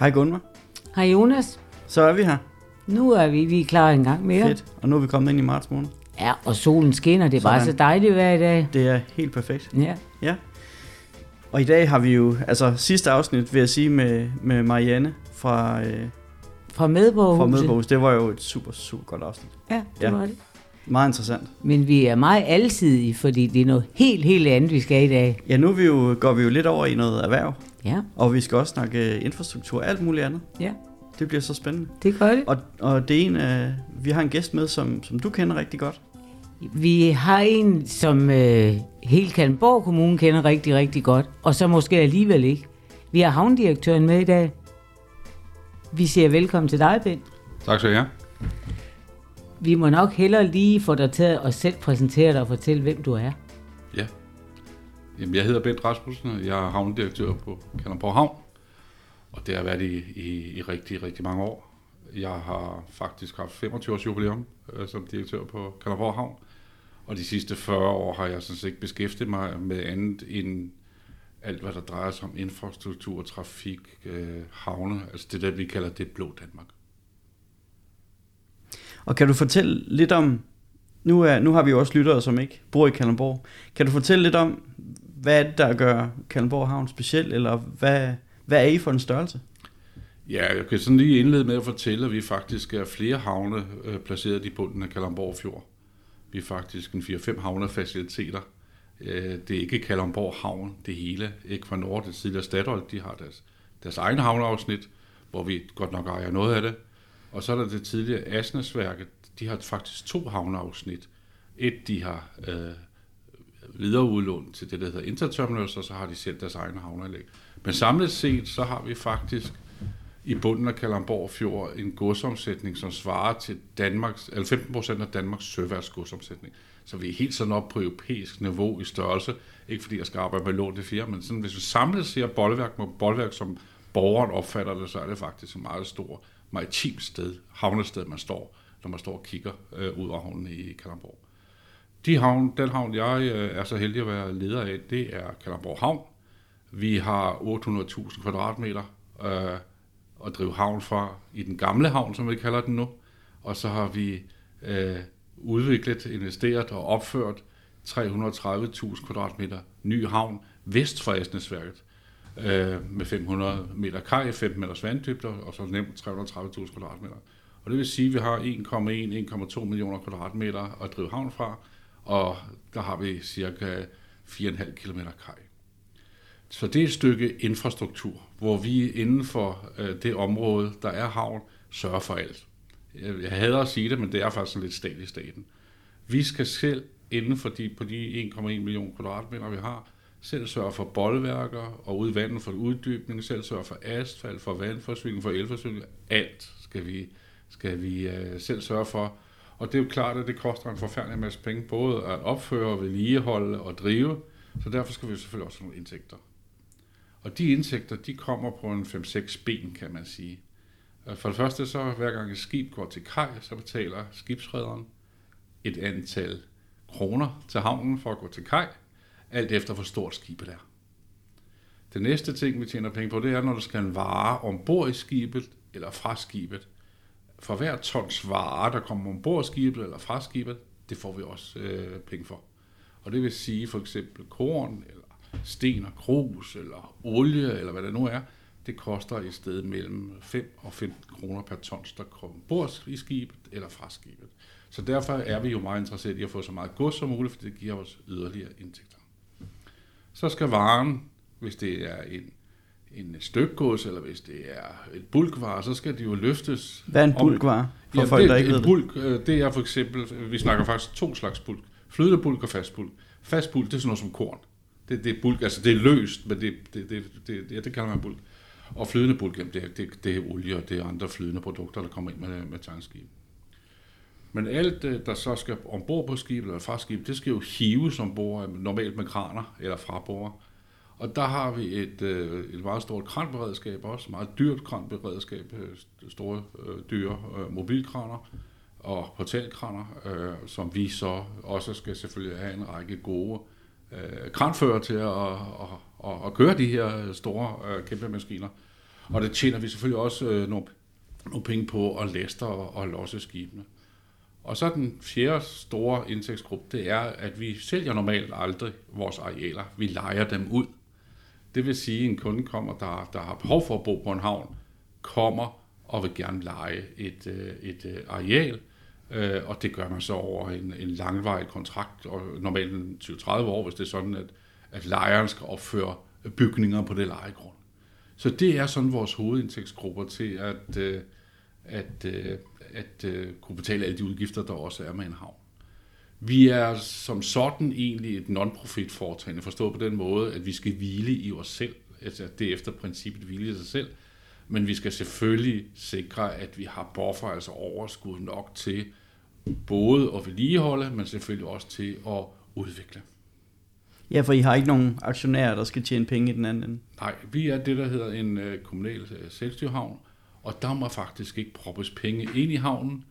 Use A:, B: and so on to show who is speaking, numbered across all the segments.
A: Hej Gunvar.
B: Hej Jonas.
A: Så er vi her.
B: Nu er vi, vi er klar en gang mere.
A: Fedt. Og nu er vi kommet ind i marts måned.
B: Ja, og solen skinner. Det er bare
A: Sådan.
B: så dejligt hver i dag.
A: Det er helt perfekt.
B: Ja.
A: Ja. Og i dag har vi jo, altså sidste afsnit vil jeg sige med, med Marianne fra, øh,
B: Fra Medborg.
A: fra Mødebogs, det var jo et super, super godt afsnit.
B: Ja, det
A: Ja.
B: var det.
A: Meget interessant.
B: Men vi er meget alsidige, fordi det er noget helt, helt andet, vi skal i dag.
A: Ja, nu er vi jo, går vi jo lidt over i noget erhverv,
B: Ja,
A: og vi skal også snakke øh, infrastruktur og alt muligt andet.
B: ja,
A: Det bliver så spændende.
B: det gør det.
A: Og, og det er en, øh, vi har en gæst med, som, som du kender rigtig godt.
B: Vi har en, som øh, hele Kalmborg Kommune kender rigtig, rigtig godt, og så måske alligevel ikke. Vi har havndirektøren med i dag. Vi siger velkommen til dig, Ben.
C: Tak skal have.
B: Vi må nok hellere lige få dig til at selv præsentere dig og fortælle, hvem du er.
C: Ja. Jamen, jeg hedder Bent Rasmussen, og jeg er havnedirektør på Kalundborg Havn. Og det har jeg været i, i, i rigtig, rigtig mange år. Jeg har faktisk haft 25 års jubilæum øh, som direktør på Kalundborg Havn. Og de sidste 40 år har jeg sådan set ikke beskæftiget mig med andet end alt, hvad der drejer sig om infrastruktur, trafik, øh, havne. Altså det der, vi kalder det blå Danmark.
A: Og kan du fortælle lidt om, nu, er, nu har vi jo også lyttere, som ikke bor i Kalundborg. Kan du fortælle lidt om, hvad er det, der gør Kalundborg Havn speciel, eller hvad, hvad er I for en størrelse?
C: Ja, jeg kan sådan lige indlede med at fortælle, at vi faktisk er flere havne øh, placeret i bunden af Kalundborg Fjord. Vi er faktisk en 4-5 havnefaciliteter. Øh, det er ikke Kalundborg Havn, det hele. Ikke fra Nord, det tidligere Statoil, de har deres, deres egen havneafsnit, hvor vi godt nok ejer noget af det. Og så er der det tidligere Asnesværket, de har faktisk to havneafsnit. Et, de har øh, videreudlån til det, der hedder Interterminals, og så har de selv deres egne havneanlæg. Men samlet set, så har vi faktisk i bunden af Kalamborg Fjord en godsomsætning, som svarer til Danmarks, altså eller 15 procent af Danmarks søværds godsomsætning. Så vi er helt sådan op på europæisk niveau i størrelse. Ikke fordi jeg skal arbejde med lån til fire, men sådan, hvis vi samlet ser boldværk med boldværk, som borgeren opfatter det, så er det faktisk et meget stort maritimt sted, havnested, man står, når man står og kigger øh, ud af havnen i Kalamborg. De havn, den havn, jeg øh, er så heldig at være leder af, det er Kalundborg Havn. Vi har 800.000 kvadratmeter øh, at drive havn fra i den gamle havn, som vi kalder den nu. Og så har vi øh, udviklet, investeret og opført 330.000 kvadratmeter ny havn vest for Asnesværket øh, med 500 meter kaj, 15 meters vanddybde og så nemt 330.000 kvadratmeter. Og det vil sige, at vi har 1,1-1,2 millioner kvadratmeter at drive havn fra, og der har vi cirka 4,5 km kaj. Så det er et stykke infrastruktur, hvor vi inden for øh, det område, der er havn, sørger for alt. Jeg, hader at sige det, men det er faktisk lidt stat i staten. Vi skal selv inden for de, på de 1,1 million kvadratmeter, vi har, selv sørge for boldværker og ude i vandet for uddybning, selv sørge for asfalt, for vandforsyning, for elforsyning. Alt skal vi, skal vi øh, selv sørge for. Og det er jo klart, at det koster en forfærdelig masse penge, både at opføre, vedligeholde og drive. Så derfor skal vi jo selvfølgelig også have nogle indtægter. Og de indtægter, de kommer på en 5-6 ben, kan man sige. Øh, for det første, så hver gang et skib går til kaj, så betaler skibsrederen et antal kroner til havnen for at gå til kaj, alt efter hvor stort skibet er. Den næste ting, vi tjener penge på, det er, når der skal en vare ombord i skibet eller fra skibet. For hver tons varer, der kommer ombord skibet eller fra skibet, det får vi også øh, penge for. Og det vil sige for eksempel korn, eller sten og grus, eller olie, eller hvad det nu er, det koster i stedet mellem 5 og 15 kroner per tons, der kommer ombord i skibet eller fra skibet. Så derfor er vi jo meget interesseret i at få så meget gods som muligt, for det giver os yderligere indtægter. Så skal varen, hvis det er en, en stykgods, eller hvis det er et bulkvare, så skal det jo løftes.
A: Hvad er en bulkvare, for
C: Ja,
A: folk,
C: det,
A: der ikke
C: en
A: det?
C: bulk, øh, det er for eksempel, vi snakker faktisk to slags bulk. Flydende bulk og fast bulk. Fast bulk, det er sådan noget som korn. Det, det er bulk, altså det er løst, men det, det, det, det, ja, det kalder man bulk. Og flydende bulk, jamen det, er, det, det er olie, og det er andre flydende produkter, der kommer ind med, med tankskib. Men alt, der så skal ombord på skibet eller fra skibet, det skal jo hives ombord, normalt med kraner eller fra bord. Og der har vi et, øh, et meget stort kranberedskab også, meget dyrt kranberedskab, øh, store øh, dyre øh, mobilkraner og portalkraner, øh, som vi så også skal selvfølgelig have en række gode kranfører til at, at, at, at køre de her store kæmpe maskiner. Og det tjener vi selvfølgelig også nogle, nogle penge på at læste og, og losse skibene. Og så den fjerde store indtægtsgruppe, det er, at vi sælger normalt aldrig vores arealer. Vi lejer dem ud. Det vil sige, at en kunde kommer, der, der har behov for at bo på en havn, kommer og vil gerne lege et, øh, et øh, areal, øh, og det gør man så over en, en langvarig kontrakt, og normalt 20-30 år, hvis det er sådan, at, at lejeren skal opføre bygninger på det lejegrund. Så det er sådan vores hovedindtægtsgrupper til at, at, at, at uh, kunne betale alle de udgifter, der også er med en havn. Vi er som sådan egentlig et non-profit foretagende, forstået på den måde, at vi skal hvile i os selv, altså det er efter princippet hvile i sig selv, men vi skal selvfølgelig sikre, at vi har buffer, altså overskud nok til både at vedligeholde, men selvfølgelig også til at udvikle.
A: Ja, for I har ikke nogen aktionærer, der skal tjene penge i den anden ende.
C: Nej, vi er det, der hedder en uh, kommunal selvstyrhavn, og der må faktisk ikke proppes penge ind i havnen,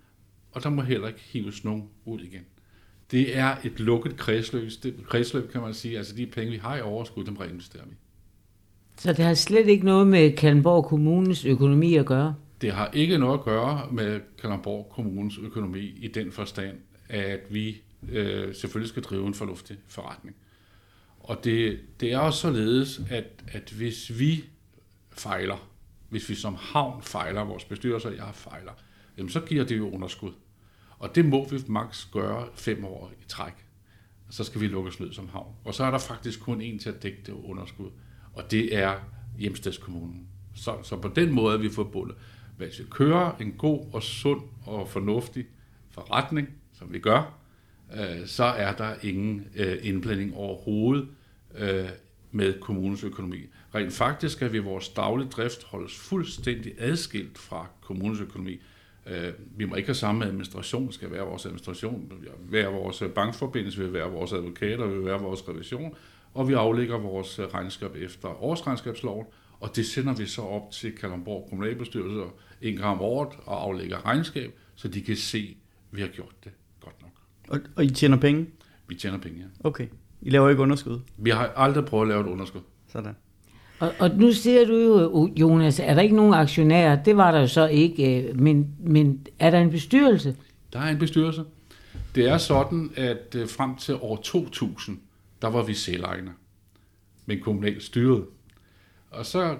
C: og der må heller ikke hives nogen ud igen. Det er et lukket kredsløb, kredsløb kan man sige. Altså de penge, vi har i overskud, dem reinvesterer vi.
B: Så det har slet ikke noget med Kalundborg Kommunes økonomi at gøre?
C: Det har ikke noget at gøre med Kalundborg Kommunes økonomi i den forstand, at vi øh, selvfølgelig skal drive en fornuftig forretning. Og det, det er også således, at, at hvis vi fejler, hvis vi som havn fejler, vores bestyrelser og jeg fejler, jamen så giver det jo underskud. Og det må vi maks gøre fem år i træk. Så skal vi lukkes ned som havn. Og så er der faktisk kun en til at dække det underskud. Og det er hjemstedskommunen. Så, så på den måde er vi forbundet. Hvis vi kører en god og sund og fornuftig forretning, som vi gør, øh, så er der ingen øh, indblanding overhovedet øh, med kommunens økonomi. Rent faktisk skal vi vores daglige drift holdes fuldstændig adskilt fra kommunens økonomi. Øh, vi må ikke have samme administration, skal være vores administration, være vores bankforbindelse, vil være vores advokater, vil være vores revision, og vi aflægger vores regnskab efter årsregnskabsloven, og det sender vi så op til Kalundborg Kommunalbestyrelse en gang om året og aflægger regnskab, så de kan se, at vi har gjort det godt nok.
A: Og, og I tjener penge?
C: Vi tjener penge, ja.
A: Okay. I laver ikke underskud?
C: Vi har aldrig prøvet at lave et underskud.
A: Sådan.
B: Og, og nu siger du jo, øh, oh, Jonas, er der ikke nogen aktionærer? Det var der jo så ikke, øh, men, men er der en bestyrelse?
C: Der er en bestyrelse. Det er sådan, at øh, frem til år 2000, der var vi selvejende, men kommunalt styret. Og så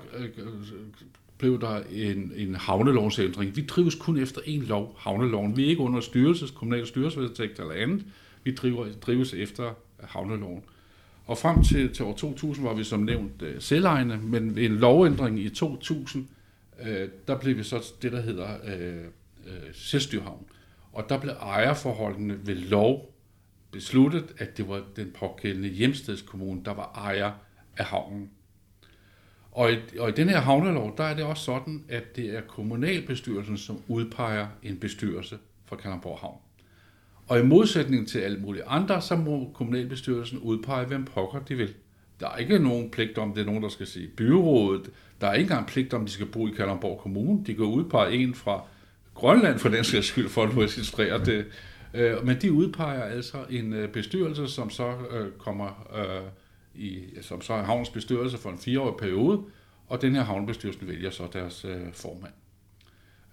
C: blev der en, en havnelovsændring. Vi drives kun efter en lov, havneloven. Vi er ikke under styrelses, kommunal styrelsesvedtægt eller andet. Vi driver, drives efter havneloven. Og frem til, til år 2000 var vi som nævnt øh, selvejende, men ved en lovændring i 2000, øh, der blev vi så det, der hedder øh, øh, selvstyrhavn. Og der blev ejerforholdene ved lov besluttet, at det var den pågældende hjemstedskommune, der var ejer af havnen. Og i, og i den her havnelov, der er det også sådan, at det er kommunalbestyrelsen, som udpeger en bestyrelse for Kalamborg Havn. Og i modsætning til alle mulige andre, så må kommunalbestyrelsen udpege, hvem pokker de vil. Der er ikke nogen pligt om, det er nogen, der skal sige byrådet. Der er ikke engang pligt om, de skal bo i Kalundborg Kommune. De kan udpege en fra Grønland for den skal skyld, for at registrere det. Øh, men de udpeger altså en øh, bestyrelse, som så øh, kommer i, som så er havns bestyrelse for en fireårig periode, og den her havnebestyrelse vælger så deres formand.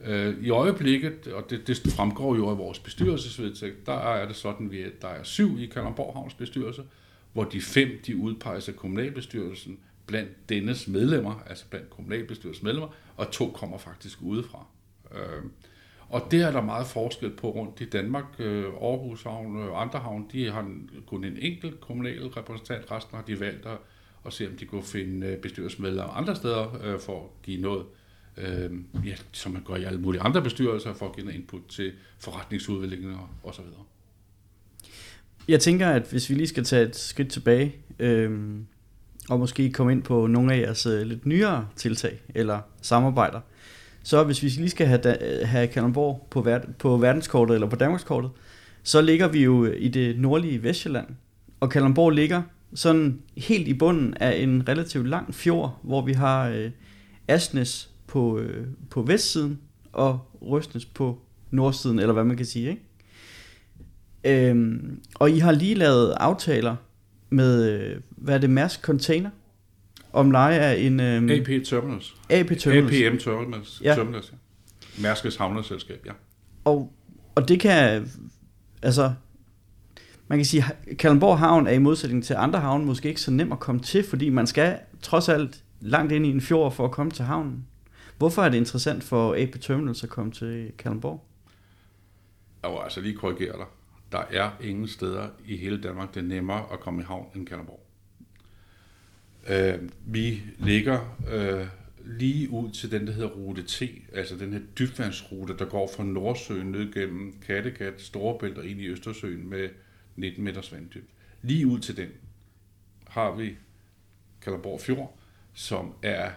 C: Øh, I øjeblikket, og det, det fremgår jo af vores bestyrelsesvedtægt, der er det sådan, at der er syv i Kalundborg Havns bestyrelse, hvor de fem de udpeges af kommunalbestyrelsen blandt dennes medlemmer, altså blandt kommunalbestyrelsens medlemmer, og to kommer faktisk udefra. Øh, og det er der meget forskel på rundt i Danmark. Øh, Aarhus Havn og andre havn, de har kun en enkelt kommunal repræsentant, resten har de valgt at, at se, om de kunne finde bestyrelsesmedlemmer andre steder for at give noget øh, øh, ja, som man gør i alle mulige andre bestyrelser, for at give input til forretningsudviklingen og, og så videre.
A: Jeg tænker, at hvis vi lige skal tage et skridt tilbage, øh, og måske komme ind på nogle af jeres øh, lidt nyere tiltag eller samarbejder, så hvis vi lige skal have, øh, have Kalundborg på, ver, på verdenskortet eller på Danmarkskortet, så ligger vi jo øh, i det nordlige Vestjylland. Og Kalundborg ligger sådan helt i bunden af en relativt lang fjord, hvor vi har øh, Asnes på, øh, på vestsiden og Røstnes på nordsiden, eller hvad man kan sige. Ikke? Øhm, og I har lige lavet aftaler med, øh, hvad er det, Mærsk Container, om leje af en... Øh,
C: AP Terminals.
A: AP Terminals.
C: APM Terminals.
A: Ja.
C: Terminals ja. Mærskes havneselskab, ja.
A: Og, og det kan, altså, man kan sige, Kalundborg Havn er i modsætning til andre havne måske ikke så nem at komme til, fordi man skal trods alt langt ind i en fjord for at komme til havnen. Hvorfor er det interessant for AP Terminals at komme til Kalundborg?
C: Og altså lige korrigere dig. Der er ingen steder i hele Danmark, det er nemmere at komme i havn end Kalundborg. Øh, vi ligger øh, lige ud til den, der hedder rute T, altså den her dybvandsrute, der går fra Nordsøen ned gennem Kattegat, Storebælt og ind i Østersøen med 19 meters vanddyb. Lige ud til den har vi Kalundborg Fjord, som er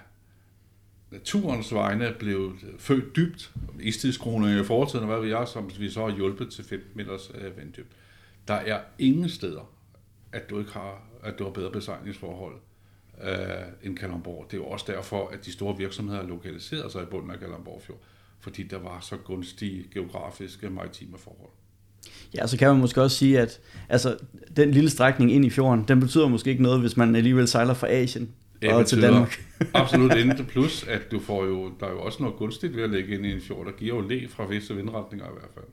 C: naturens vegne blev født dybt. Istidskroner i fortiden, og hvad vi er, som vi så har hjulpet til 15 meters øh, vanddyb. Der er ingen steder, at du ikke har, at du har bedre besejlingsforhold øh, end Kalamborg. Det er jo også derfor, at de store virksomheder har lokaliseret sig i bunden af Kalundborg Fjord, fordi der var så gunstige geografiske maritime forhold.
A: Ja, så kan man måske også sige, at altså, den lille strækning ind i fjorden, den betyder måske ikke noget, hvis man alligevel sejler fra Asien
C: Ja,
A: og til Danmark.
C: absolut intet. Plus, at du får jo, der er jo også noget gunstigt ved at lægge ind i en fjord, der giver jo læ fra visse vindretninger i hvert fald.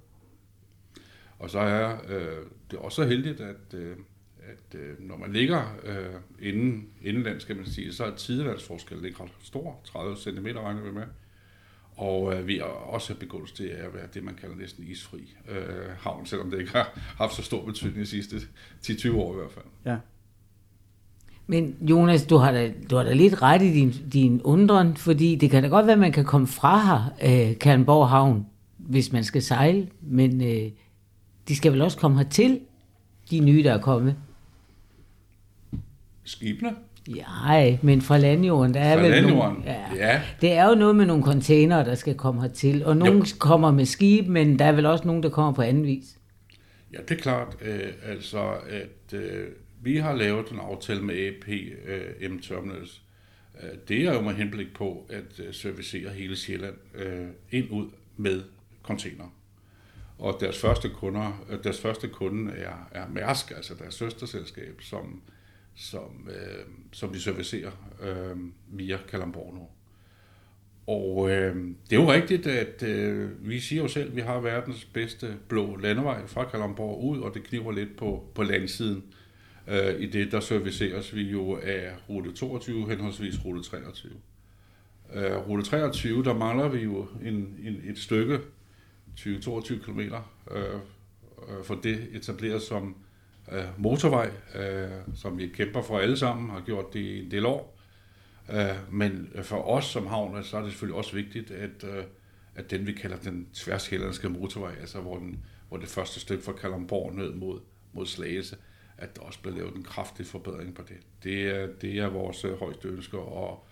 C: Og så er øh, det er også så heldigt, at, øh, at øh, når man ligger øh, inden, indenland, skal man sige, så er tidevandsforskellen ikke ret stor, 30 cm regner vi med. Og øh, vi er også begunstiget af at være det, man kalder næsten isfri øh, havn, selvom det ikke har haft så stor betydning de sidste 10-20 år i hvert fald.
A: Ja.
B: Men Jonas, du har da, du har da lidt ret i din, din undren, fordi det kan da godt være, at man kan komme fra her, øh, Kalundborg Havn, hvis man skal sejle, men øh, de skal vel også komme hertil, de nye, der er kommet.
C: Skibene?
B: Ja, men fra landjorden, der er
C: Fra
B: vel
C: landjorden?
B: nogle, ja,
C: Ja.
B: Det er jo noget med nogle containere, der skal komme hertil, og nogle
C: Jo.
B: kommer med skib, men der er vel også nogen, der kommer på anden vis.
C: Ja, det er klart. Øh, altså, at øh, vi har lavet en aftale med AP øh, Terminals. Øh, det er jo med henblik på at øh, servicere hele Sjælland øh, ind ud med container. Og deres første kunder, øh, deres første kunde er, er Mærsk, altså deres søsterselskab, som, som, øh, som vi servicerer øh, via Kalamborg nu. Og øh, det er jo rigtigt, at øh, vi siger jo selv, at vi har verdens bedste blå landevej fra Kalamborg ud, og det kniver lidt på, på landsiden. Øh, I det, der serviceres vi jo af rute 22, henholdsvis rute 23. Øh, rute 23, der mangler vi jo en, en, et stykke, 20-22 km, øh, øh, for det etableret som øh, motorvej, øh, som vi kæmper for alle sammen, har gjort det i en del år. Øh, men for os som havn, så er det selvfølgelig også vigtigt, at, øh, at den vi kalder den tværsjællandske motorvej, altså hvor, den, hvor det første stykke fra Kalamborg ned mod, mod Slagelse, at der også bliver lavet en kraftig forbedring på det. Det er, det er vores øh, højeste ønsker og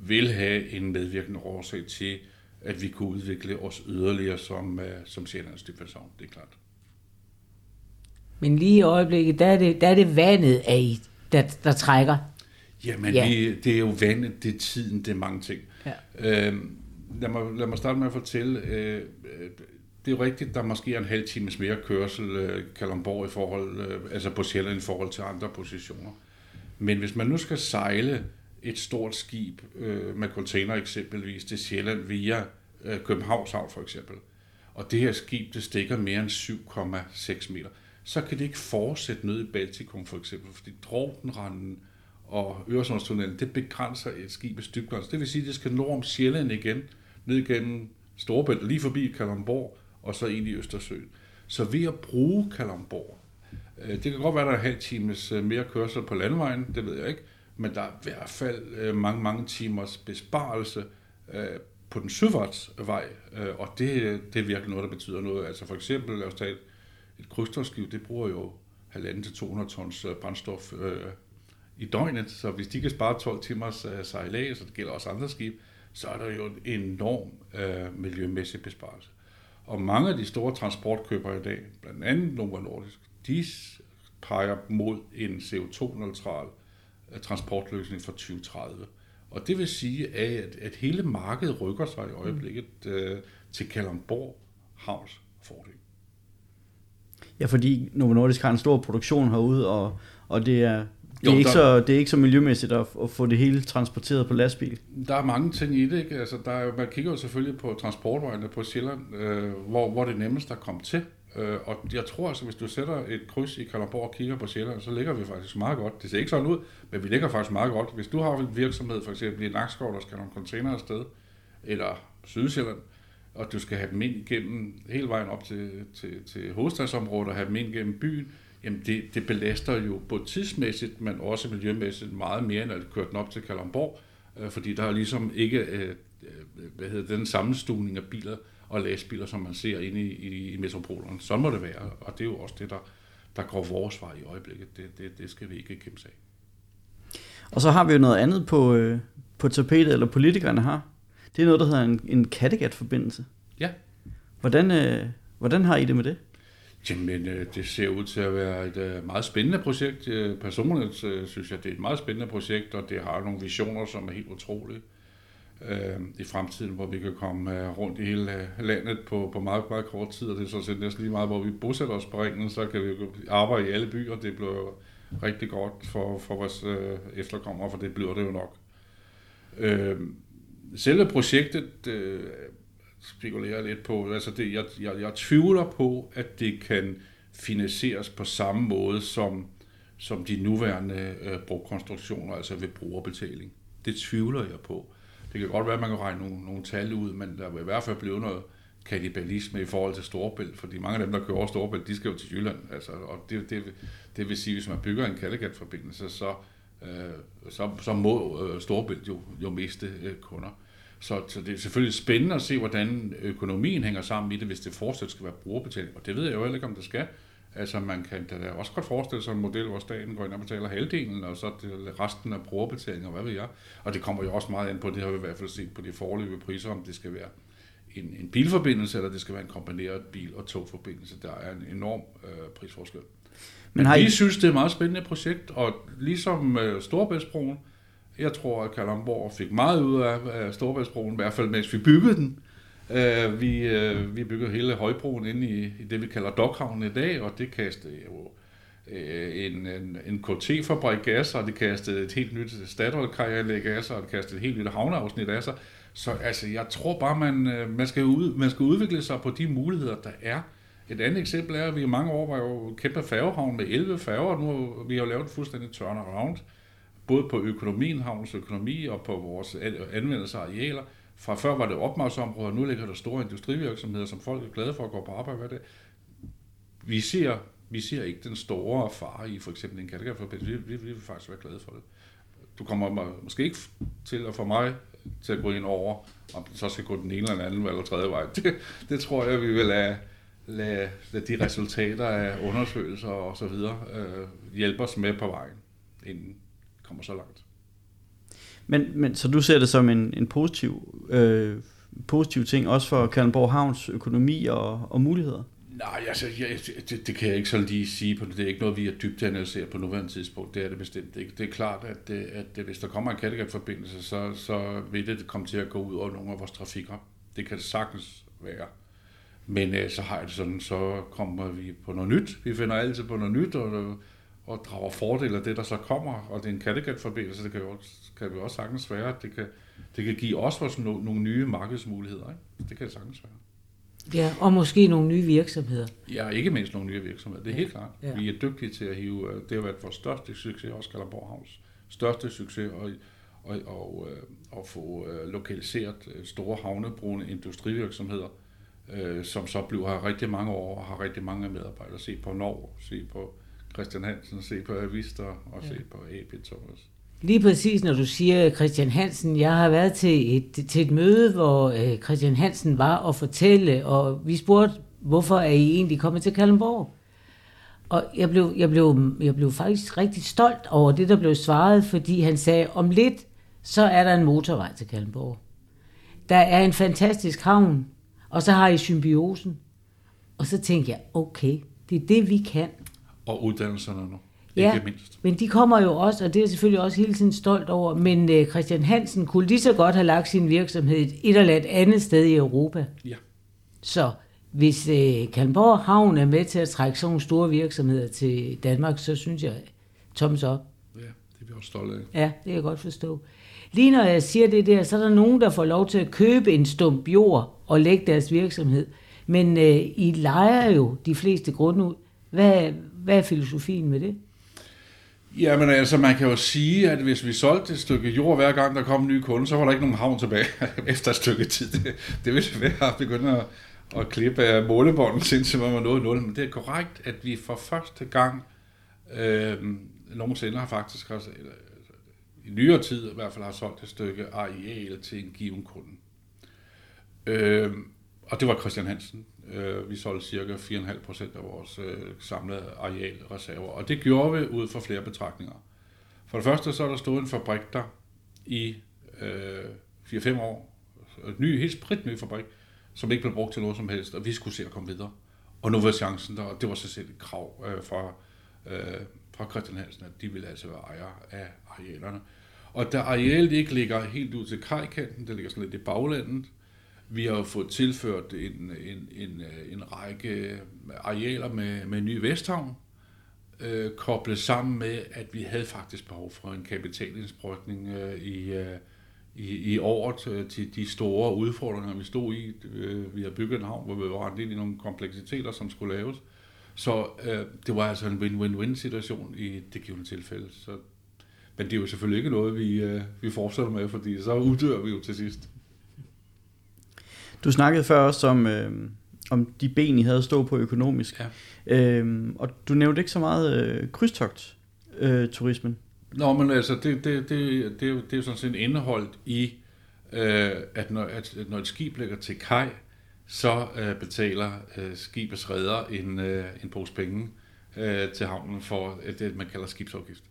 C: vil have en medvirkende årsag til, at vi kunne udvikle os yderligere som, øh, som Sjællands Dybvandshavn, det er klart.
B: Men lige i øjeblikket, der er det, der er det vandet af I, der, der trækker.
C: Jamen,
B: Ja.
C: ja. vi, det er jo vandet, det er tiden, det er mange ting.
B: Ja.
C: Øhm, lad, mig, lad mig starte med at fortælle, øh, øh, det er rigtigt, der måske er en halv times mere kørsel øh, Kalundborg i forhold, øh, altså på Sjælland i forhold til andre positioner. Men hvis man nu skal sejle et stort skib øh, med container eksempelvis til Sjælland via øh, Københavns Havn for eksempel, og det her skib, det stikker mere end 7,6 meter, så kan det ikke fortsætte ned i Baltikum for eksempel, fordi Dråbenranden og Øresundstunnelen, det begrænser et skibets dybgrænse. Det vil sige, at det skal nord om Sjælland igen, ned gennem Storebælt, lige forbi Kalundborg, og så ind i Østersøen. Så ved at bruge Kalamborg, øh, det kan godt være, at der er en halv times øh, mere kørsel på landvejen, det ved jeg ikke, men der er i hvert fald øh, mange, mange timers besparelse på den søfartsvej, og det, det er virkelig noget, der betyder noget. Altså for eksempel, lad os tage et, et krydstogtskib, det bruger jo 1,5 til 200 tons brændstof øh, i døgnet, så hvis de kan spare 12 timers uh, sejlads, og det gælder også andre skib, så er der jo en enorm miljømæssig besparelse. Og mange af de store transportkøbere i dag, blandt andet Nova Nordisk, de peger mod en CO2-neutral uh, transportløsning for 2030. Og det vil sige, at, at hele markedet rykker sig i øjeblikket uh, til Kalundborg Havns fordel.
A: Ja, fordi Novo Nordisk har en stor produktion herude, og, og det er, det, er jo, ikke der, så, det er ikke så miljømæssigt at, at få det hele transporteret på lastbil.
C: Der er mange ting i det. Ikke? Altså, der er, man kigger jo selvfølgelig på transportvejene på Sjælland, øh, hvor, hvor det nemmest at komme til. Øh, og jeg tror altså, hvis du sætter et kryds i Kalundborg og kigger på Sjælland, så ligger vi faktisk meget godt. Det ser ikke sådan ud, men vi ligger faktisk meget godt. Hvis du har en virksomhed, for eksempel i Nakskov, der skal nogle container afsted, eller Sydsjælland, og du skal have dem ind igennem hele vejen op til, til, til hovedstadsområdet og have dem ind igennem byen, jamen det, det belaster jo både tidsmæssigt, men også miljømæssigt meget mere, end at køre den op til Kalundborg, øh, fordi der er ligesom ikke øh, hvad hedder, den sammenstugning af biler og lastbiler, som man ser inde i, i, i metropolerne. Sådan må det være, og det er jo også det, der, der går vores vej i øjeblikket. Det, det, det skal vi ikke kæmpe af.
A: Og så har vi jo noget andet på, øh, på tapetet, eller politikerne har. Det er noget, der hedder en, en Kattegat-forbindelse.
C: Ja.
A: Hvordan, øh, hvordan har I det med det?
C: Jamen, øh, det ser ud til at være et øh, meget spændende projekt. Øh, personligt synes jeg, det er et meget spændende projekt, og det har nogle visioner, som er helt utrolige i fremtiden, hvor vi kan komme rundt i hele landet på, på meget, meget kort tid, og det er så set næsten lige meget, hvor vi bosætter os på ringen, så kan vi arbejde i alle byer, det bliver rigtig godt for, for vores efterkommere, for det bliver det jo nok. selve projektet spekulerer lidt på. Altså det, jeg, jeg, jeg tvivler på, at det kan finansieres på samme måde som, som de nuværende øh, brugkonstruktioner, altså ved brugerbetaling. Det tvivler jeg på. Det kan godt være, at man kan regne nogle, nogle tal ud, men der vil i hvert fald blive noget kanibalisme i forhold til Storebælt, fordi mange af dem, der kører over Storebælt, de skal jo til Jylland. Altså, og det, det, det vil sige, hvis man bygger en Kattegat-forbindelse, så, øh, så, så må øh, Storebælt jo, jo miste øh, kunder. Så, så det er selvfølgelig spændende at se, hvordan økonomien hænger sammen i det, hvis det fortsat skal være brugerbetaling. Og det ved jeg jo heller ikke, om det skal. Altså man kan da også godt forestille sig en model, hvor staten går ind og betaler halvdelen, og så resten af brugerbetaling, og hvad ved jeg. Og det kommer jo også meget ind på, det har vi i hvert fald set på de forløbige priser, om det skal være en, en bilforbindelse, eller det skal være en kombineret bil- og togforbindelse. Der er en enorm øh, prisforskel. Men har I... vi synes, det er et meget spændende projekt, og ligesom øh, Storebæltsbroen, jeg tror, at Kalundborg fik meget ud af Storbæltsbroen, i hvert fald mens vi byggede den. Øh, vi, øh, vi byggede hele højbroen inde i, i det, vi kalder Dokhavn i dag, og det kastede jo øh, en, en, en KT-fabrik gas, og det kastede et helt nyt Statoil-kajanlæg gas, og det kastede et helt nyt havneafsnit af sig. Så altså, jeg tror bare, man, øh, man, skal ud, man skal udvikle sig på de muligheder, der er. Et andet eksempel er, at vi i mange år var jo kæmpe færgehavn med 11 færger, og nu har vi jo lavet fuldstændig turnaround både på økonomien, havnens økonomi og på vores anvendelse af arealer. Fra før var det opmartsområder, nu ligger der store industrivirksomheder, som folk er glade for at gå på arbejde hver dag. Vi ser, vi ser ikke den store fare i for eksempel en Kattegat-forbindelse. Vi, vi, vi vil faktisk være glade for det. Du kommer måske ikke til at få mig til at gå ind over, om det så skal gå den ene eller den anden eller tredje vej. Det, det tror jeg, vi vil lade, lade, lade de resultater af undersøgelser og så videre øh, hjælpe os med på vejen, inden kommer så langt.
A: Men, men så du ser det som en, en positiv, øh, positiv ting, også for Kalundborg Havns økonomi og, og muligheder?
C: Nej, altså, jeg, det, det kan jeg ikke så lige sige på det. Det er ikke noget, vi er dybt analyseret på nuværende tidspunkt. Det er det bestemt ikke. Det er klart, at, det, at hvis der kommer en Kattegat-forbindelse, så, så vil det komme til at gå ud over nogle af vores trafikker. Det kan det sagtens være. Men øh, så har jeg det sådan, så kommer vi på noget nyt. Vi finder altid på noget nyt, og og drager fordel af det, der så kommer, og det er en Kattegat-forbindelse, det kan jo kan vi også sagtens være, at det kan, det kan give os for no, nogle nye markedsmuligheder. Ikke? Det kan det sagtens være.
B: Ja, og måske nogle nye virksomheder.
C: Ja, ikke mindst nogle nye virksomheder, det er ja. helt klart. Ja. Vi er dygtige til at hive, øh, det har været vores største succes, også Kalderborg Havns største succes, og, og, og, øh, og få øh, lokaliseret store havnebrugende industrivirksomheder, som så bliver her rigtig mange år og har rigtig mange medarbejdere. Se på Norge, se på Christian Hansen, se på Avista og ja. se på AP Thomas.
B: Lige præcis, når du siger Christian Hansen. Jeg har været til et, til et møde, hvor øh, Christian Hansen var og fortælle, og vi spurgte, hvorfor er I egentlig kommet til Kalundborg? Og jeg blev, jeg, blev, jeg blev faktisk rigtig stolt over det, der blev svaret, fordi han sagde, om lidt, så er der en motorvej til Kalmborg. Der er en fantastisk havn, og så har I symbiosen. Og så tænkte jeg, okay, det er det, vi kan.
C: Og uddannelserne nu,
B: Ja,
C: ikke mindst.
B: men de kommer jo også, og det er selvfølgelig også hele tiden stolt over, men øh, Christian Hansen kunne lige så godt have lagt sin virksomhed et, et eller andet sted i Europa.
C: Ja.
B: Så hvis øh, Kalmborg Havn er med til at trække sådan nogle store virksomheder til Danmark, så synes jeg, thumbs up.
C: ja, det er vi også stolte af.
B: Ja, det kan jeg godt forstå. Lige når jeg siger det der, så er der nogen, der får lov til at købe en stump jord og lægge deres virksomhed. Men øh, I leger jo de fleste grunde ud. Hvad, hvad er filosofien med det?
C: Jamen altså, man kan jo sige, at hvis vi solgte et stykke jord hver gang, der kom en ny kunde, så var der ikke nogen havn tilbage efter et stykke tid. Det, det ville være at begynde at, at klippe af målebåndet, indtil man var nået nul. Men det er korrekt, at vi for første gang øh, nogensinde har faktisk, også, eller, i nyere tid i hvert fald, har solgt et stykke areal til en given kunde. Øh, og det var Christian Hansen. Øh, vi solgte cirka 4,5 procent af vores øh, samlede arealreserver. Og det gjorde vi ud fra flere betragtninger. For det første så er der stået en fabrik der i øh, 4-5 år. En ny, helt spritny fabrik, som ikke blev brugt til noget som helst, og vi skulle se at komme videre. Og nu var chancen der, og det var så set et krav øh, fra, øh, fra Christian Hansen, at de ville altså være ejere af arealerne. Og da arealet ikke ligger helt ud til kajkanten, det ligger sådan lidt i baglandet, vi har jo fået tilført en, en, en, øh, en række arealer med, med ny Vesthavn, øh, koblet sammen med, at vi havde faktisk behov for en kapitalindsprøjtning øh, i, øh, i, i året til, til de store udfordringer, vi stod i. Øh, vi har bygget en havn, hvor vi var ind i nogle kompleksiteter, som skulle laves. Så øh, det var altså en win-win-win situation i det givende tilfælde. Så, men det er jo selvfølgelig ikke noget, vi, øh, vi fortsætter med, fordi så uddør vi jo til sidst.
A: Du snakkede før også om, øh, om de ben, I havde stå på økonomisk.
C: Ja.
A: Øh, og du nævnte ikke så meget øh, krydstogt øh, turismen.
C: Nå, men altså, det, det, det, det, det, er jo- det er jo sådan set indeholdt i, øh, at, når, at når et skib ligger til kaj, så øh, betaler øh, skibets redder en, øh, en pose penge øh, til havnen for øh, det, man kalder skibsafgift.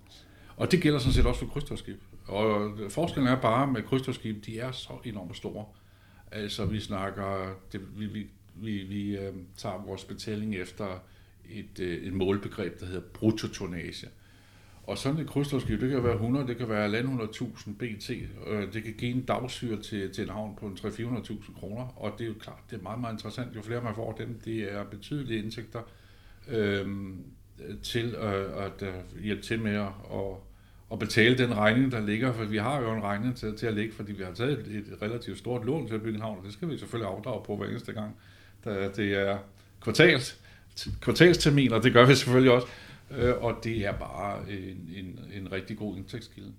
C: Og det gælder sådan set også for krydstogsskib. Og forskellen er bare med krydstogsskib, de er så enormt store. Altså, vi snakker, det, vi, vi, vi, vi øh, tager vores betaling efter et, øh, et målbegreb, der hedder bruttotonnage. Og sådan et krydstogsskib, det kan være 100, det kan være 100.000 BT. Øh, Det kan give en dagsyre til, til en havn på en 300-400.000 kroner. Og det er jo klart, det er meget, meget interessant. Jo flere man får dem, det er betydelige indtægter øh, til øh, at øh, hjælpe til med at, at, at betale den regning, der ligger. For vi har jo en regning til, til at ligge, fordi vi har taget et, et relativt stort lån til at bygge en havn. Og det skal vi selvfølgelig afdrage på hver eneste gang. Da det er kvartals, kvartalstermin, og det gør vi selvfølgelig også. Øh, og det er bare en, en, en rigtig god indtægtskilde.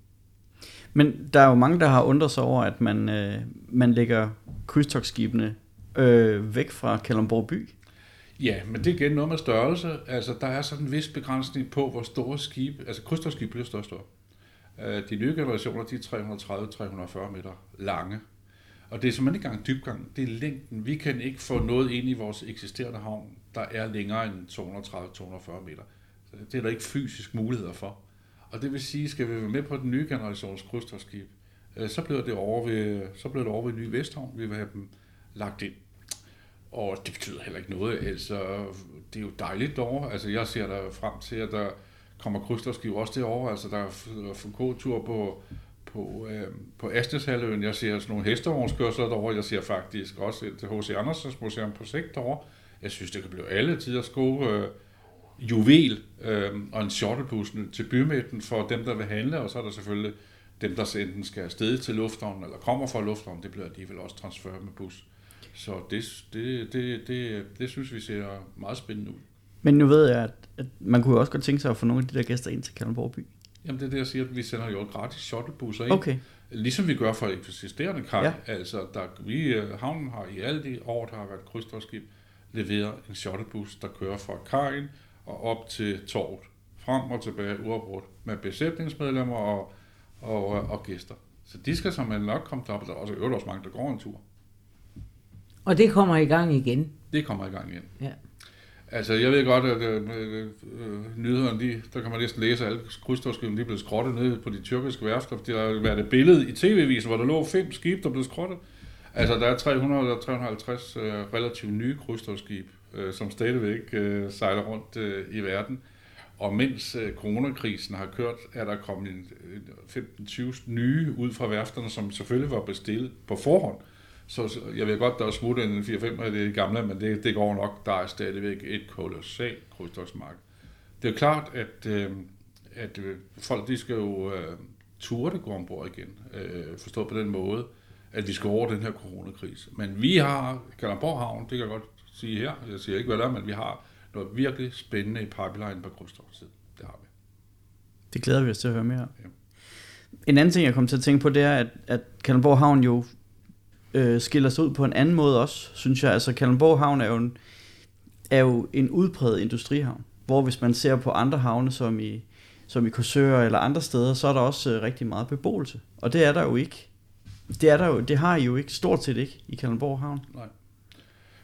A: Men der er jo mange, der har undret sig over, at man, øh, man lægger krydstogsskibene øh, væk fra Kalundborg by.
C: Ja, men det er igen noget med størrelse. Altså, der er sådan en vis begrænsning på, hvor store skibe, altså krydstogsskib bliver større og større. Øh, de nye generationer, de er 330-340 meter lange. Og det er simpelthen ikke engang dybgang, det er længden. Vi kan ikke få noget ind i vores eksisterende havn, der er længere end 230-240 meter. Så det er der ikke fysisk muligheder for. Og det vil sige, skal vi være med på den nye generations krydstogsskib, øh, så bliver det over ved, så bliver det over ved Ny Vesthavn. Vi vil have dem lagt ind. Og det betyder heller ikke noget. Altså, det er jo dejligt derovre. Altså, jeg ser der frem til, at der kommer krydstogsskib også derovre. Altså, der er Foucault-tur på, på, øh, på Asteshalvøen. Jeg ser sådan nogle hestevognskørsler derovre. Jeg ser faktisk også et H.C. Andersens Museum på sigt derovre. Jeg synes, det kan blive alle tiders gode øh, juvel øh, og en shuttlebus til bymidten for dem, der vil handle. Og så er der selvfølgelig dem, der enten skal afsted til lufthavnen eller kommer fra lufthavnen. Det bliver alligevel også transfer med bus. Så det, det, det, det, det synes vi ser meget spændende ud.
A: Men nu ved jeg, at, at man kunne jo også godt tænke sig at få nogle af de der gæster ind til Kalundborg by.
C: Jamen det er det, jeg siger, at vi sender jo gratis shuttlebusser ind.
A: Okay.
C: Ligesom vi gør for eksisterende kaj.
A: Ja.
C: Altså, der, vi, øh, havnen har i alle de år, der har været krydstogsskib, leveret en shuttlebus, der kører fra kajen og op til torvet. Frem og tilbage uafbrudt med besætningsmedlemmer og, og, og gæster. Så de skal som nok komme derop, og der er også, øvrigt også mange, der går en tur.
B: Og det kommer i gang igen.
C: Det kommer i gang igen.
B: Ja.
C: Altså, jeg ved godt, at øh, øh, øh, nyhederne, de, der kan man næsten læse, at alle krydstogsskibene de er blevet skrottet ned på de tyrkiske værfter. Der har været et billede i tv-visen, hvor der lå fem skibe, der blev skrottet. Altså, der er 300 eller 350 øh, relativt nye krydstogsskib, øh, som stadigvæk øh, sejler rundt øh, i verden. Og mens øh, coronakrisen har kørt, er der kommet 15-20 nye ud fra værfterne, som selvfølgelig var bestilt på forhånd. Øh, så jeg ved godt, der er smuttet en 4-5 af det gamle, men det, det går nok. Der er stadigvæk et kolossalt krydstogsmarked. Det er klart, at, øh, at øh, folk de skal jo øh, ture det gå ombord igen. Øh, forstået på den måde, at vi skal over den her coronakrise. Men vi har Kalamborg Havn, det kan jeg godt sige her, jeg siger ikke, hvad der er, men vi har noget virkelig spændende i pipeline på krydstogtid. Det har vi.
A: Det glæder vi os til at høre mere. Ja. En anden ting, jeg kom til at tænke på, det er, at, at Kalundborg Havn jo øh, skiller sig ud på en anden måde også, synes jeg. Altså Kalundborg Havn er jo en, er jo en udpræget industrihavn, hvor hvis man ser på andre havne, som i, som i Korsør eller andre steder, så er der også øh, rigtig meget beboelse. Og det er der jo ikke. Det, er der jo, det har I jo ikke, stort set ikke, i Kalundborg Havn.
C: Nej.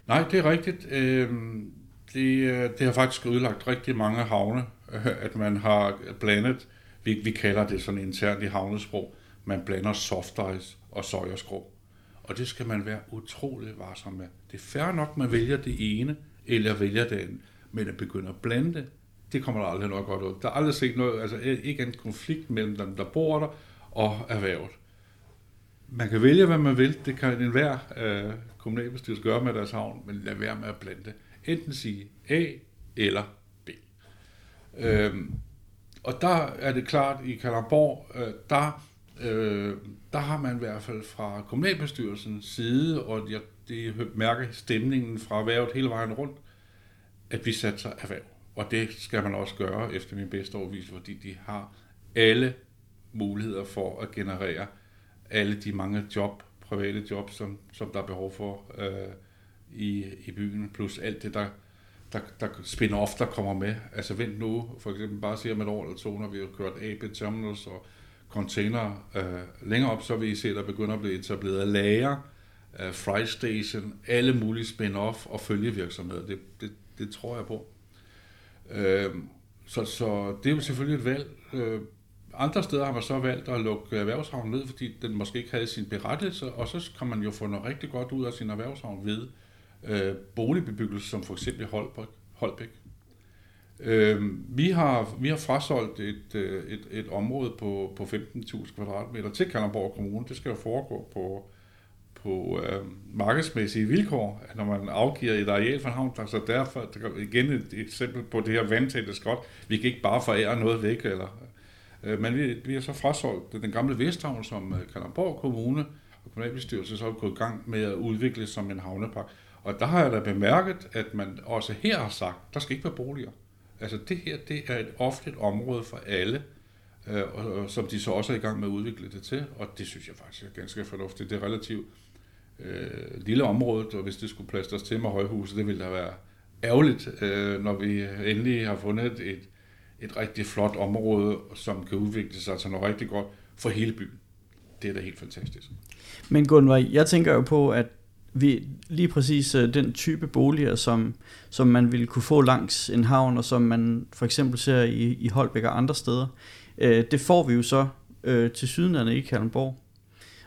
C: Nej, det er rigtigt. Øhm, øh, det, det har faktisk ødelagt rigtig mange havne, at man har blandet, vi, vi kalder det sådan internt i havnesprog, man blander soft ice og sojaskrå. Og det skal man være utrolig varsom med. Det er fair nok, man vælger det ene, eller vælger det andet, men at begynde at blande det, det kommer der aldrig nok godt ud. Der er aldrig set noget, altså e- ikke en konflikt mellem dem, der bor der, og erhvervet. Man kan vælge, hvad man vil. Det kan enhver øh, kommunalbestyrelse gøre med deres havn, men lad være med at blande det enten sige A eller B. Øhm, og der er det klart, i Kalamborg, øh, der, øh, der har man i hvert fald fra kommunalbestyrelsens side, og jeg, det mærker stemningen fra erhvervet hele vejen rundt, at vi satser erhverv. Og det skal man også gøre efter min bedste overvise, fordi de har alle muligheder for at generere alle de mange job, private job, som, som der er behov for øh, i, i byen, plus alt det, der, der, der spin-off, der kommer med. Altså vent nu, for eksempel bare siger om et år eller to, når vi har kørt AB Terminals og container øh, længere op, så vil I se, at der begynder at blive etableret lager, øh, fry station, alle mulige spin-off og følgevirksomheder. Det, det, det tror jeg på. Øh, så, så det er jo selvfølgelig et valg. Øh, andre steder har man så valgt at lukke erhvervshavnen ned, fordi den måske ikke havde sin berettelse, og så kan man jo få noget rigtig godt ud af sin erhvervshavn ved øh, boligbebyggelse, som for eksempel Holbæk. Holbæk. Øh, vi, har, vi har frasolgt et, øh, et, et område på, på 15.000 kvadratmeter til Kalundborg Kommune. Det skal jo foregå på, på øh, markedsmæssige vilkår, når man afgiver et areal for en havn. Så derfor igen et eksempel på det her vandtætte skot. Vi kan ikke bare forære noget væk. Eller, øh, men vi, vi har så frasolgt den gamle Vesthavn, som øh, Kalundborg Kommune og kommunalbestyrelsen så har gået i gang med at udvikle som en havnepark. Og der har jeg da bemærket, at man også her har sagt, der skal ikke være boliger. Altså det her, det er et offentligt område for alle, øh, og, og, som de så også er i gang med at udvikle det til, og det synes jeg faktisk er ganske fornuftigt. Det er relativt øh, lille område, og hvis det skulle plastres til med højhuset, det ville da være ærgerligt, øh, når vi endelig har fundet et, et rigtig flot område, som kan udvikle sig til noget rigtig godt for hele byen. Det er da helt fantastisk.
A: Men Gunvar, jeg tænker jo på, at vi, lige præcis øh, den type boliger, som, som man ville kunne få langs en havn, og som man for eksempel ser i, i Holbæk og andre steder, øh, det får vi jo så øh, til sydenlandet i Kalundborg.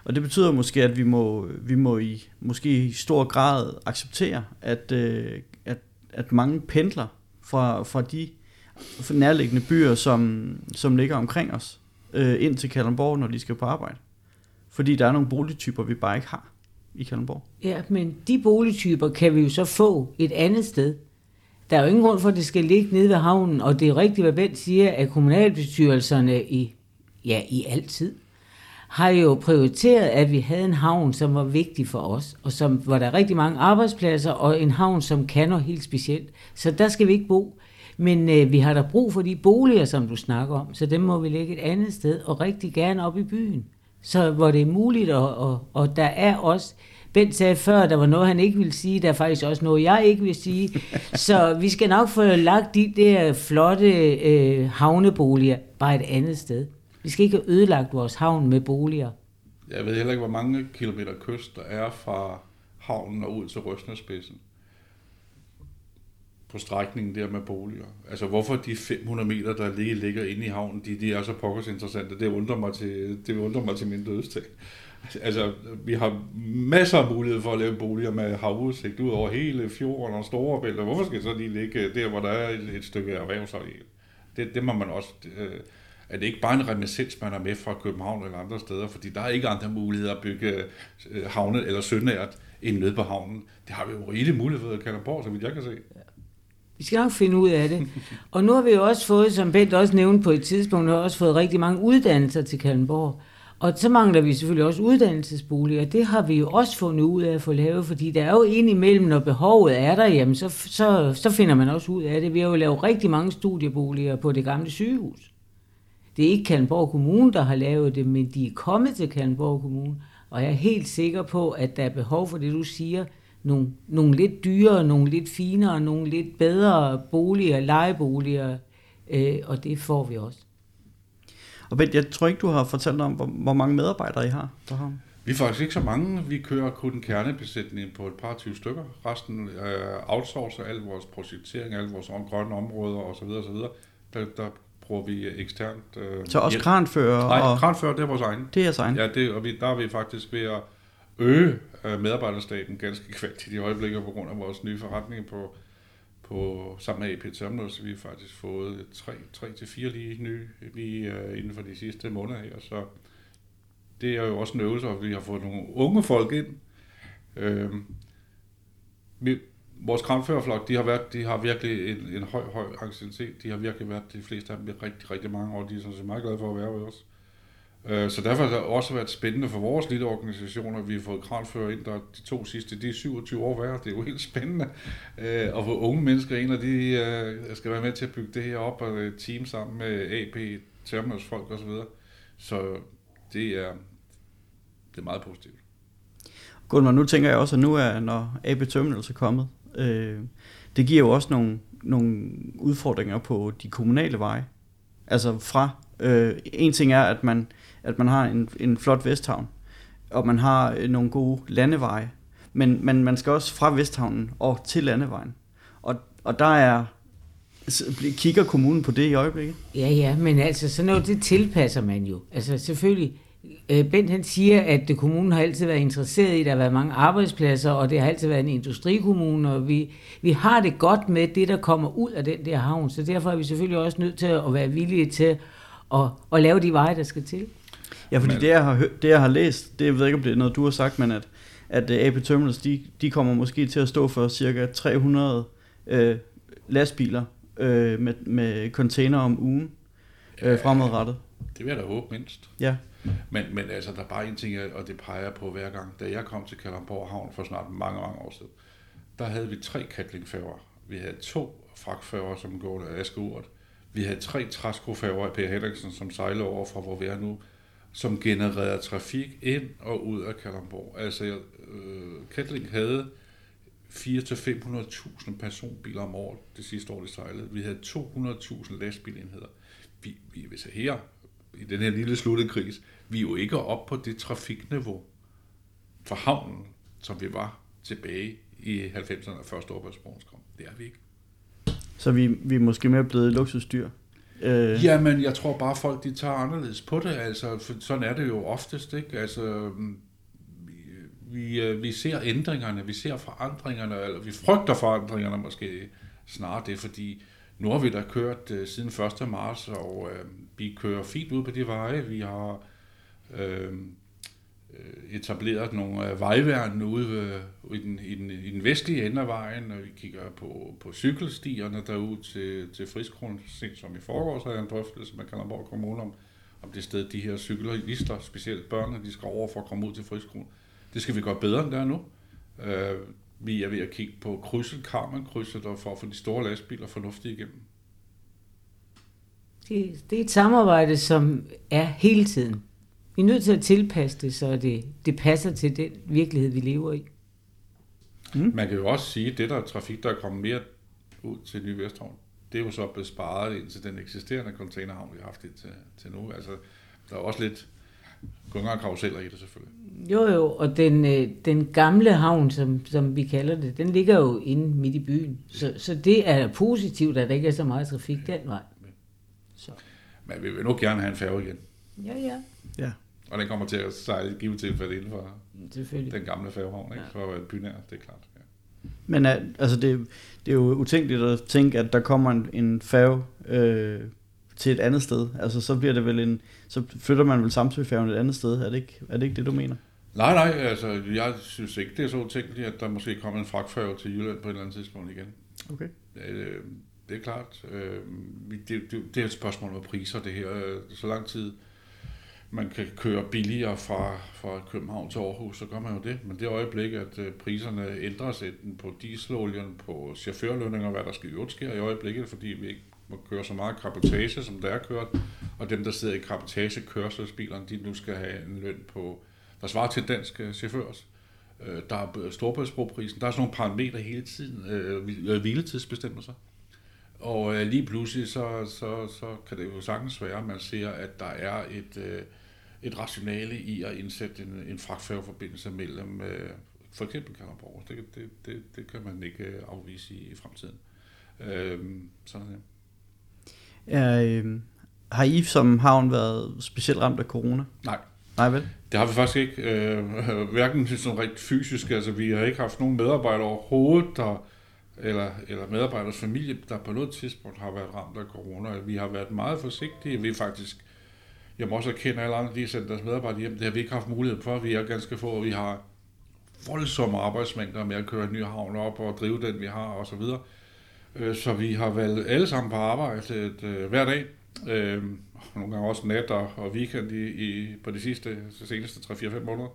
A: Og det betyder måske, at vi må, vi må i måske i stor grad acceptere, at, øh, at, at mange pendler fra, fra de nærliggende byer, som, som ligger omkring os, øh, ind til Kalundborg, når de skal på arbejde. Fordi der er nogle boligtyper, vi bare ikke har i Kalundborg.
B: Ja, men de boligtyper kan vi jo så få et andet sted. Der er jo ingen grund for, at det skal ligge nede ved havnen, og det er rigtigt, hvad Bent siger, at kommunalbestyrelserne i, ja, i altid har jo prioriteret, at vi havde en havn, som var vigtig for os, og som, hvor der er rigtig mange arbejdspladser, og en havn, som kan noget helt specielt. Så der skal vi ikke bo. Men øh, vi har da brug for de boliger, som du snakker om, så dem må vi lægge et andet sted, og rigtig gerne op i byen så hvor det er muligt, og, og, og der er også, Bent sagde før, der var noget, han ikke ville sige, der er faktisk også noget, jeg ikke vil sige. Så vi skal nok få lagt de der flotte øh, havneboliger bare et andet sted. Vi skal ikke have ødelagt vores havn med boliger.
C: Jeg ved heller ikke, hvor mange kilometer kyst der er fra havnen og ud til Røsnerspidsen på strækningen der med boliger. Altså hvorfor de 500 meter, der lige ligger inde i havnen, de, de er så pokkers interessante, det undrer mig til, det undrer mig til min dødsdag. Altså, vi har masser af mulighed for at lave boliger med havudsigt ud over hele fjorden og store bælter. Hvorfor skal så lige ligge der, hvor der er et, et stykke erhvervsareal? Det, det må man også... Øh, er det ikke bare en reminiscens, man er med fra København eller andre steder? Fordi der er ikke andre muligheder at bygge øh, havne eller søndært end nede på havnen. Det har vi jo rigeligt mulighed for at Kalundborg, så vidt jeg kan se.
B: Vi skal nok finde ud af det. Og nu har vi jo også fået, som Bent også nævnte på et tidspunkt, har også fået rigtig mange uddannelser til Kalundborg. Og så mangler vi selvfølgelig også uddannelsesboliger. Det har vi jo også fundet ud af at få lavet, fordi der er jo indimellem, når behovet er der, jamen så, så, så finder man også ud af det. Vi har jo lavet rigtig mange studieboliger på det gamle sygehus. Det er ikke Kalundborg Kommune, der har lavet det, men de er kommet til Kalundborg Kommune. Og jeg er helt sikker på, at der er behov for det, du siger. Nogle, nogle lidt dyrere, nogle lidt finere, nogle lidt bedre boliger, lejeboliger. Øh, og det får vi også.
A: Og Bent, jeg tror ikke, du har fortalt om, hvor, hvor mange medarbejdere I har på havnen.
C: Vi er faktisk ikke så mange. Vi kører kun en kernebesætning på et par 20 stykker. Resten øh, outsourcer al vores projektering, alle vores grønne områder osv. osv. Der, der bruger vi eksternt.
A: Øh, så også kranfører?
C: Nej, og... kranfører, det er vores egen.
A: Det er jeres egen?
C: Ja, det, og vi, der er vi faktisk ved at øge Øh, medarbejderstaten ganske kvægt i de øjeblikke på grund af vores nye forretning på, på sammen med AP Terminals. Vi har faktisk fået 3, 3 til fire lige nye lige, uh, inden for de sidste måneder her, så det er jo også en øvelse, at vi har fået nogle unge folk ind. Øh, vi, vores kramførerflok, de har, været, de har virkelig en, en høj, høj anciennitet. De har virkelig været, de fleste af dem, rigtig, rigtig mange år. De er sådan set meget glade for at være ved os. Øh, så derfor har det også været spændende for vores lille organisation, at vi har fået kranfører ind, der de to sidste, de er 27 år værre. Det er jo helt spændende øh, at få unge mennesker ind, og de øh, skal være med til at bygge det her op, og et team sammen med AP, Terminals folk osv. Så det er, det er meget positivt.
A: Gunnar, nu tænker jeg også, at nu er, når AP Terminals er kommet, øh, det giver jo også nogle, nogle udfordringer på de kommunale veje. Altså fra, øh, en ting er, at man, at man har en, en flot Vesthavn, og man har øh, nogle gode landeveje, men, men man skal også fra Vesthavnen og til landevejen. Og, og der er, kigger kommunen på det i øjeblikket?
B: Ja, ja, men altså sådan noget, det tilpasser man jo. Altså selvfølgelig, øh, Bent han siger, at kommunen har altid været interesseret i, at der har været mange arbejdspladser, og det har altid været en industrikommune, og vi, vi har det godt med det, der kommer ud af den der havn, så derfor er vi selvfølgelig også nødt til at være villige til at, at lave de veje, der skal til.
A: Ja, fordi men... det, jeg har, det, jeg har læst, det jeg ved ikke, om det er noget, du har sagt, men at, at øh, AP Terminals, de, de kommer måske til at stå for cirka 300 øh, lastbiler øh, med, med container om ugen øh, fremadrettet.
C: Det vil jeg da håbe mindst.
A: Ja.
C: Men, men altså, der er bare en ting, og det peger på hver gang. Da jeg kom til Kalundborg Havn for snart mange, mange år siden, der havde vi tre katlingfærger. Vi havde to fragtfærger, som går af Askeurt. Vi havde tre træskofærger af Per Henriksen, som sejler over fra, hvor vi er nu, som genererede trafik ind og ud af Kalundborg. Altså, øh, Kettling havde 400-500.000 personbiler om året det sidste år, de sejlede. Vi havde 200.000 lastbilenheder. Vi, vi, hvis her i den her lille sluttede kris, vi er jo ikke op på det trafikniveau for havnen, som vi var tilbage i 90'erne og første Storbritannien kom. Det er vi ikke.
A: Så vi, vi er måske mere blevet luksusdyr?
C: Øh. Jamen, jeg tror bare, folk de tager anderledes på det. Altså, for sådan er det jo oftest. Ikke? Altså, mm, vi, øh, vi, ser ændringerne, vi ser forandringerne, eller vi frygter forandringerne måske snarere det, fordi nu har vi da kørt uh, siden 1. marts, og uh, vi kører fint ud på de veje. Vi har Øhm, øh, Øh, etableret nogle vejværn ude øh, i, den, i, den, i den vestlige ende af vejen, og vi kigger på, på cykelstierne derude til, til Friskronen, som i forgårs havde en drøftelse med Kalundborg Kommune om, om det sted, de her cyklister, specielt børnene, de skal over for at komme ud til Friskronen. Det skal vi gøre bedre end der nu. Øh, vi er ved at kigge på krydset, Carmen-krydset, for at få de store lastbiler fornuftigt igennem.
B: Det, det er et samarbejde, som er hele tiden. Vi er nødt til at tilpasse det, så det, det passer til den virkelighed, vi lever i.
C: Mm. Man kan jo også sige, at det der er trafik, der er kommet mere ud til Nye Vesthavn, det er jo så blevet sparet ind til den eksisterende containerhavn, vi har haft indtil til nu. Altså, der er også lidt Gå engang karuseller i det selvfølgelig.
B: Jo, jo, og den, øh, den gamle havn, som, som vi kalder det, den ligger jo inde midt i byen. Så, så det er positivt, at der ikke er så meget trafik den vej. Så,
C: Men vi vil nu gerne have en færge igen.
B: ja, ja,
A: Ja.
C: Og den kommer til at sejle i givet tilfælde inden for den gamle færgehavn, ikke? for at være bynær, det er klart. Ja.
A: Men uh, altså det, det er jo utænkeligt at tænke, at der kommer en, en færge øh, til et andet sted. Altså så bliver det vel en, så flytter man vel Samsø-færgen et andet sted. Er det ikke, er det, ikke det, du mener?
C: Nej, nej, altså jeg synes ikke, det er så utænkeligt, at der måske kommer en fragtfærge til Jylland på et eller andet tidspunkt igen.
A: Okay.
C: Øh, det er klart. Øh, det, det, det er et spørgsmål om priser, det her. Øh, Så lang tid man kan køre billigere fra, fra København til Aarhus, så gør man jo det. Men det øjeblik, at øh, priserne ændres enten på dieselolien, på chaufførlønninger, hvad der skal i øvrigt sker i øjeblikket, fordi vi ikke må køre så meget kapotage, som der er kørt, og dem, der sidder i kapotagekørselsbilerne, de nu skal have en løn på, der svarer til dansk øh, chaufførs. Øh, der er storbæltsbroprisen, der er sådan nogle parametre hele tiden, øh, øh, hviletidsbestemmelser. Og øh, lige pludselig, så, så, så kan det jo sagtens være, at man ser, at der er et, øh, et rationale i at indsætte en, en fragtfærgeforbindelse mellem øh, for eksempel Kalundborg. Det, det, det, det kan man ikke øh, afvise i, i fremtiden. Øh, sådan er det.
A: Er, øh, har I som havn været specielt ramt af corona?
C: Nej,
A: Nej vel?
C: Det har vi faktisk ikke. Øh, hverken sådan rent fysisk, altså vi har ikke haft nogen medarbejdere overhovedet, der, eller, eller medarbejders familie, der på noget tidspunkt har været ramt af corona. Vi har været meget forsigtige. Vi er faktisk, jeg må også erkende, at alle andre de har sendt deres medarbejdere hjem. Det har vi ikke haft mulighed for. Vi er ganske få, og vi har voldsomme arbejdsmængder med at køre en ny havn op og drive den, vi har osv. videre. Øh, så vi har valgt alle sammen på arbejde et, øh, hver dag. Øh, nogle gange også nat og, weekend i, i, på de sidste, de seneste 3-4-5 måneder.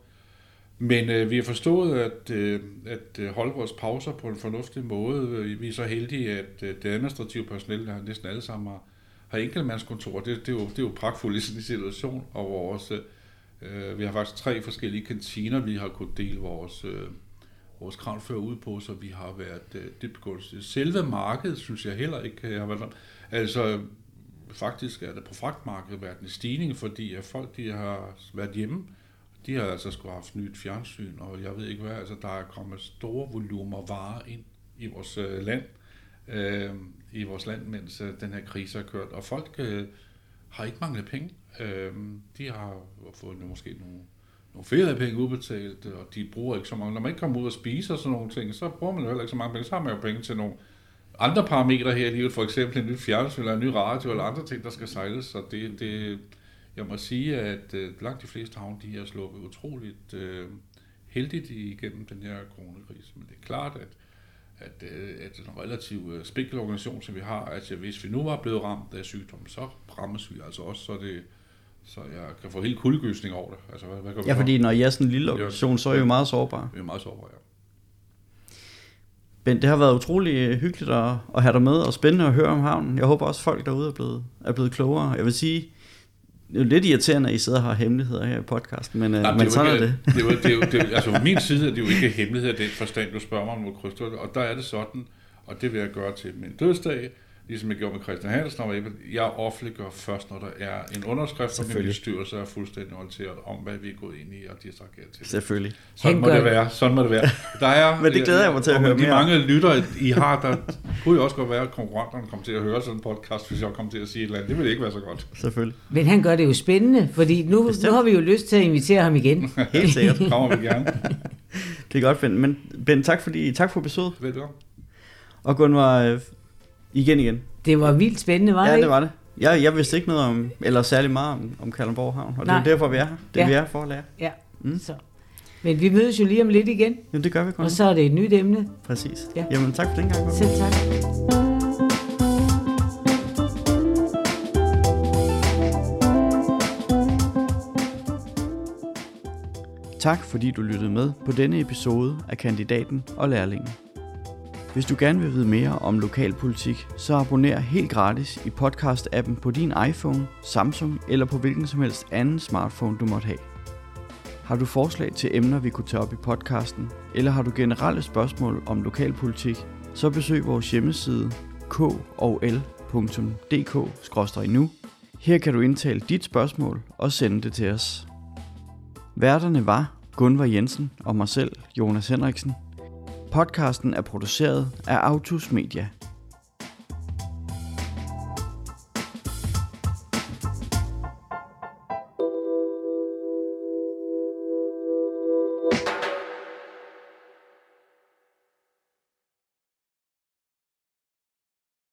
C: Men øh, vi har forstået at, øh, at holde vores pauser på en fornuftig måde. Vi er så heldige, at øh, det administrative personale, der næsten alle sammen har, har enkeltmandskontor. Det, det, er jo, det er jo pragtfuldt i sådan en situation. Og vores, øh, vi har faktisk tre forskellige kantiner, vi har kunnet dele vores, øh, vores kranfører ud på, så vi har været øh, dybt gunstige. Selve markedet, synes jeg heller ikke jeg har været. Altså, faktisk er det på fragtmarkedet været en stigning, fordi at folk, de har været hjemme, de har altså skulle have haft nyt fjernsyn, og jeg ved ikke hvad, altså der er kommet store volumer varer ind i vores øh, land, øh, i vores land, mens øh, den her krise har kørt, og folk øh, har ikke manglet penge. Øh, de har fået måske nogle, nogle feriepenge udbetalt, og de bruger ikke så mange. Når man ikke kommer ud og spiser sådan nogle ting, så bruger man jo heller ikke så mange penge. Så har man jo penge til nogle andre parametre her i livet, for eksempel en ny fjernsyn eller en ny radio eller andre ting, der skal sejles. Så det, det, jeg må sige, at øh, langt de fleste havne, de er sluppet utroligt øh, heldigt igennem den her coronakrise. Men det er klart, at, at, øh, at en relativt øh, spinkel organisation, som vi har, at hvis vi nu var blevet ramt af sygdom, så rammes vi altså også, så det så jeg kan få helt kuldegysning over det. Altså, hvad, hvad vi
A: Ja, fordi når I er sådan en lille organisation, så er I jo meget sårbare.
C: Vi er meget sårbare, ja.
A: Ben, det har været utrolig øh, hyggeligt at, at have dig med, og spændende at høre om havnen. Jeg håber også, folk derude er blevet, er blevet klogere. Jeg vil sige, det er jo lidt irriterende, at I sidder og har hemmeligheder her i podcasten, men,
C: Nej,
A: Nej,
C: men det
A: sådan
C: er
A: er det.
C: ikke, det. er jo, det er jo, det er, jo- altså, fra min side er det jo ikke hemmelighed af den forstand, du spørger mig om mod krydstogt, og der er det sådan, og det vil jeg gøre til min dødsdag, ligesom jeg gjorde med Christian Hansen, og jeg offentliggør først, når der er en underskrift, og min bestyrelse er fuldstændig orienteret om, hvad vi er gået ind i, og de har til.
A: Selvfølgelig.
C: Sådan må det være, sådan må det være. Der er,
A: Men det glæder jeg mig til at høre
C: de
A: mere
C: mange lytter, I har, der kunne jo også godt være, at konkurrenterne kommer til at høre sådan en podcast, hvis jeg kommer til at sige et eller andet. Det ville ikke være så godt.
A: Selvfølgelig.
B: Men han gør det jo spændende, fordi nu,
A: Bestemt.
B: nu har vi jo lyst til at invitere ham igen.
A: Helt sikkert.
C: Kommer vi gerne.
A: Det er godt, Ben. Men Ben, tak, fordi, tak for besøget.
C: Velkommen.
A: Og Gunvar, øh, igen igen.
B: Det var vildt spændende, var det
A: Ja,
B: ikke?
A: det var det. Jeg, jeg vidste ikke noget om, eller særlig meget om, om Kalundborg Havn, og det er
B: Nej.
A: jo derfor, vi er her. Det er
B: Ja.
A: vi er for at lære.
B: Ja,
A: Mm.
B: så. Men vi mødes jo lige om lidt igen,
A: Jamen, det gør vi kun.
B: og så er det et nyt emne.
A: Præcis.
B: Ja.
A: Jamen, tak for den gang.
B: Selv tak.
A: Tak fordi du lyttede med på denne episode af Kandidaten og Lærlingen. Hvis du gerne vil vide mere om lokalpolitik, så abonner helt gratis i podcast-appen på din iPhone, Samsung eller på hvilken som helst anden smartphone du måtte have. Har du forslag til emner, vi kunne tage op i podcasten, eller har du generelle spørgsmål om lokalpolitik, så besøg vores hjemmeside kol.dk-nu. Her kan du indtale dit spørgsmål og sende det til os. Værterne var Gunvar Jensen og mig selv, Jonas Henriksen. Podcasten er produceret af Autus Media.